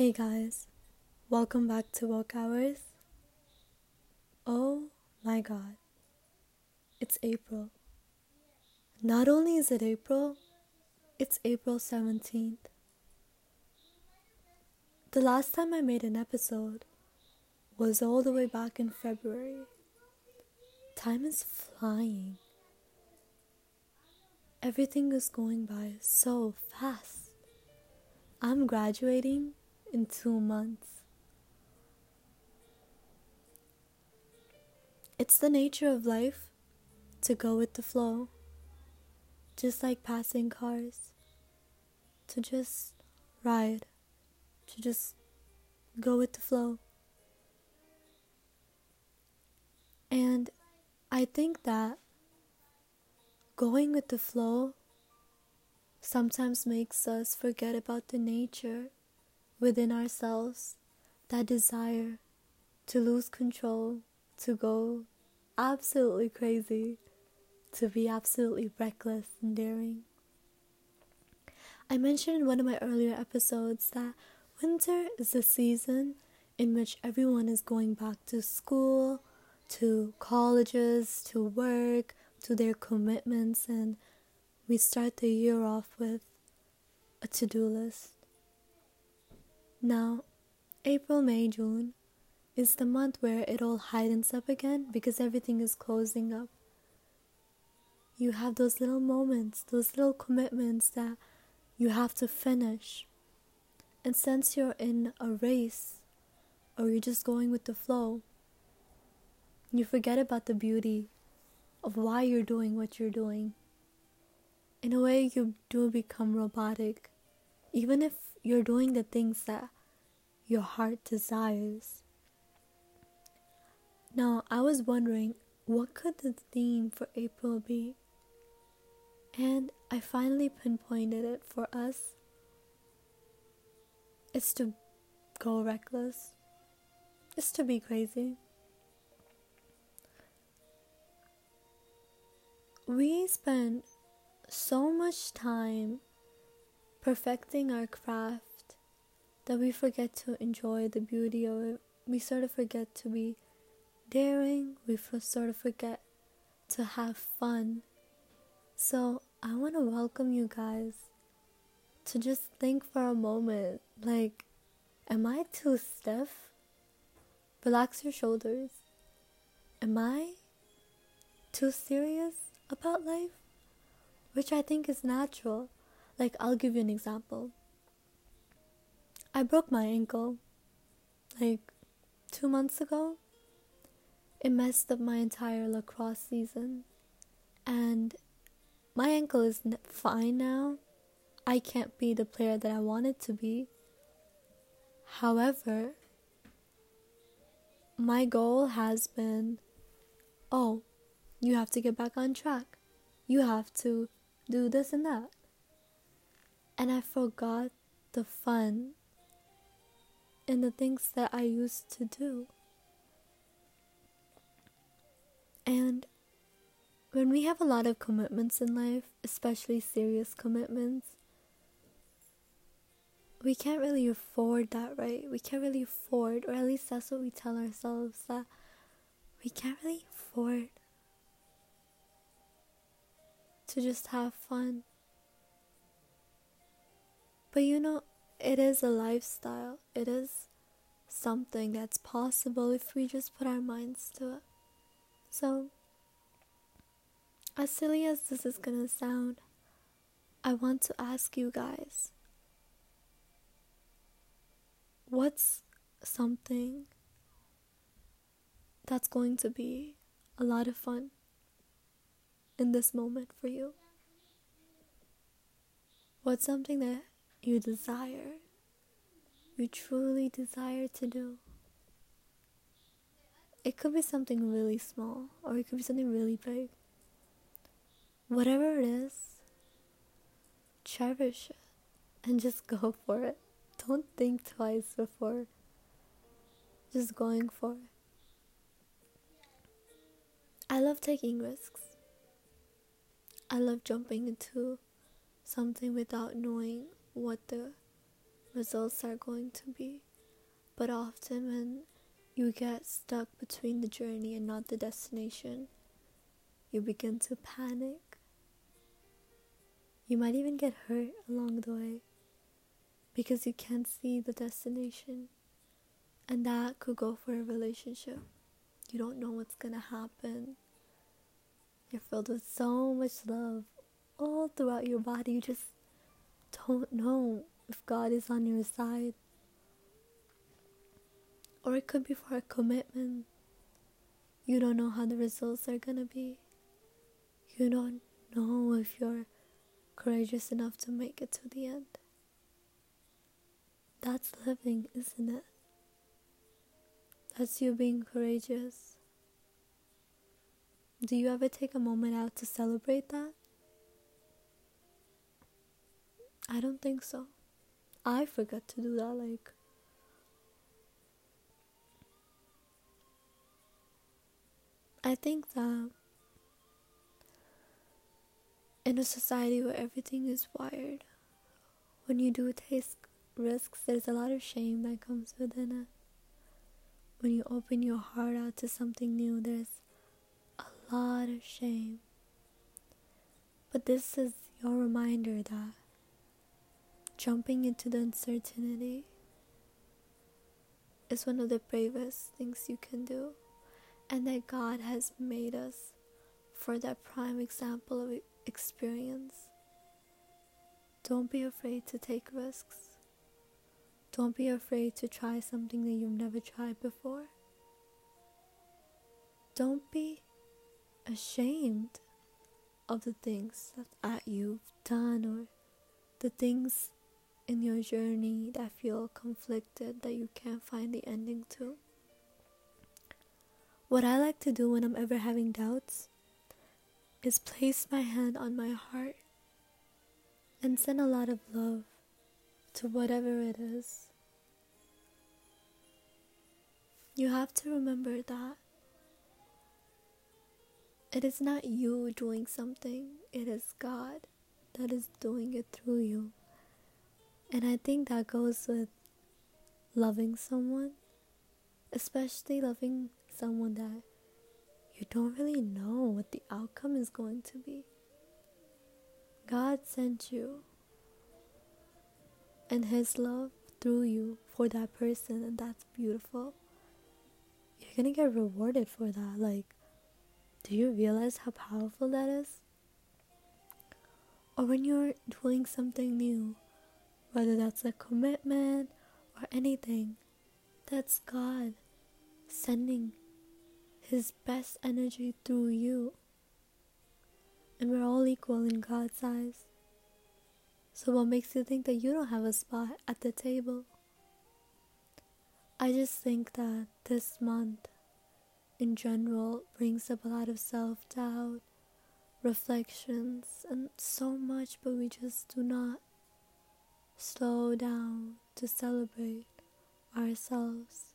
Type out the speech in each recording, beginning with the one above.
Hey guys, welcome back to Woke Hours. Oh my god, it's April. Not only is it April, it's April 17th. The last time I made an episode was all the way back in February. Time is flying. Everything is going by so fast. I'm graduating in two months. It's the nature of life to go with the flow, just like passing cars, to just ride, to just go with the flow. And I think that going with the flow sometimes makes us forget about the nature within ourselves that desire to lose control, to go absolutely crazy, to be absolutely reckless and daring. I mentioned in one of my earlier episodes that winter is the season in which everyone is going back to school, to colleges, to work, to their commitments, and we start the year off with a to do list. Now, April, May, June is the month where it all heightens up again because everything is closing up. You have those little moments, those little commitments that you have to finish. And since you're in a race or you're just going with the flow, you forget about the beauty of why you're doing what you're doing. In a way, you do become robotic, even if you're doing the things that your heart desires. Now, I was wondering what could the theme for April be? And I finally pinpointed it for us. It's to go reckless. It's to be crazy. We spend so much time perfecting our craft that we forget to enjoy the beauty of it. We sort of forget to be daring, we sort of forget to have fun. So, I want to welcome you guys to just think for a moment like, am I too stiff? Relax your shoulders. Am I too serious about life? Which I think is natural. Like, I'll give you an example. I broke my ankle like two months ago. It messed up my entire lacrosse season. And my ankle is fine now. I can't be the player that I wanted to be. However, my goal has been oh, you have to get back on track. You have to do this and that. And I forgot the fun and the things that I used to do. And when we have a lot of commitments in life, especially serious commitments, we can't really afford that, right? We can't really afford, or at least that's what we tell ourselves, that we can't really afford to just have fun. But you know, it is a lifestyle. It is something that's possible if we just put our minds to it. So, as silly as this is gonna sound, I want to ask you guys what's something that's going to be a lot of fun in this moment for you? What's something that you desire, you truly desire to do? It could be something really small, or it could be something really big. Whatever it is, cherish it and just go for it. Don't think twice before just going for it. I love taking risks. I love jumping into something without knowing what the results are going to be. But often, when you get stuck between the journey and not the destination, you begin to panic. You might even get hurt along the way because you can't see the destination. And that could go for a relationship. You don't know what's gonna happen. You're filled with so much love all throughout your body. You just don't know if God is on your side. Or it could be for a commitment. You don't know how the results are gonna be. You don't know if you're courageous enough to make it to the end. That's living, isn't it? That's you being courageous. Do you ever take a moment out to celebrate that? I don't think so. I forgot to do that, like. I think that in a society where everything is wired, when you do take risks, there's a lot of shame that comes within it. When you open your heart out to something new, there's a lot of shame. But this is your reminder that jumping into the uncertainty is one of the bravest things you can do, and that God has made us for that prime example of experience. Don't be afraid to take risks. Don't be afraid to try something that you've never tried before. Don't be ashamed of the things that you've done or the things in your journey that feel conflicted that you can't find the ending to. What I like to do when I'm ever having doubts is place my hand on my heart and send a lot of love to whatever it is. You have to remember that it is not you doing something, it is God that is doing it through you. And I think that goes with loving someone, especially loving someone that you don't really know what the outcome is going to be. God sent you and His love through you for that person, and that's beautiful. You're gonna get rewarded for that. Like, do you realize how powerful that is? Or when you're doing something new, whether that's a commitment or anything, that's God sending His best energy through you. And we're all equal in God's eyes. So, what makes you think that you don't have a spot at the table? I just think that this month in general brings up a lot of self doubt, reflections, and so much, but we just do not slow down to celebrate ourselves.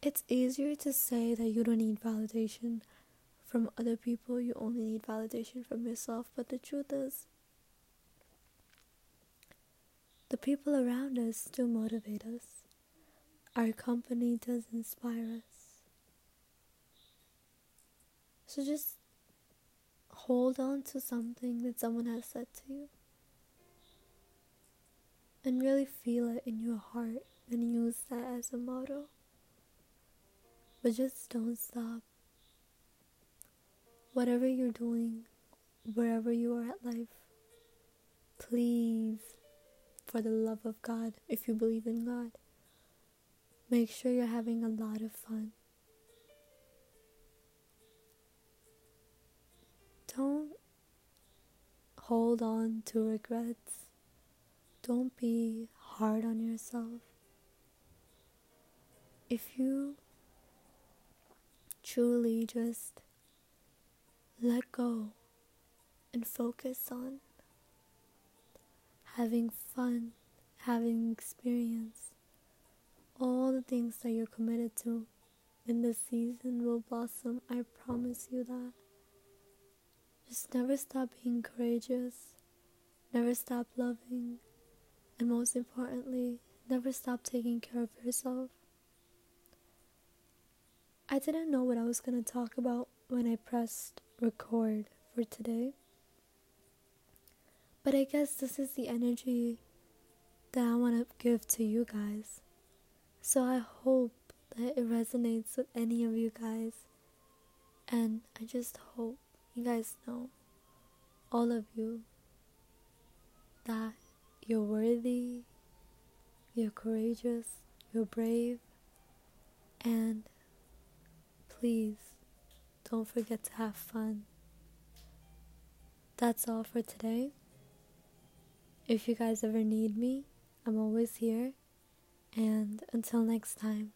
It's easier to say that you don't need validation from other people, you only need validation from yourself, but the truth is, the people around us do motivate us. Our company does inspire us. So just hold on to something that someone has said to you and really feel it in your heart and use that as a motto. But just don't stop. Whatever you're doing, wherever you are at life, please, for the love of God, if you believe in God, make sure you're having a lot of fun. Don't hold on to regrets. Don't be hard on yourself. If you truly just let go and focus on having fun, having experience, all the things that you're committed to in this season will blossom. I promise you that. Just never stop being courageous, never stop loving, and most importantly, never stop taking care of yourself. I didn't know what I was going to talk about when I pressed record for today. But I guess this is the energy that I want to give to you guys. So I hope that it resonates with any of you guys. And I just hope you guys know, all of you, that you're worthy, you're courageous, you're brave, and please don't forget to have fun. That's all for today. If you guys ever need me, I'm always here. And until next time.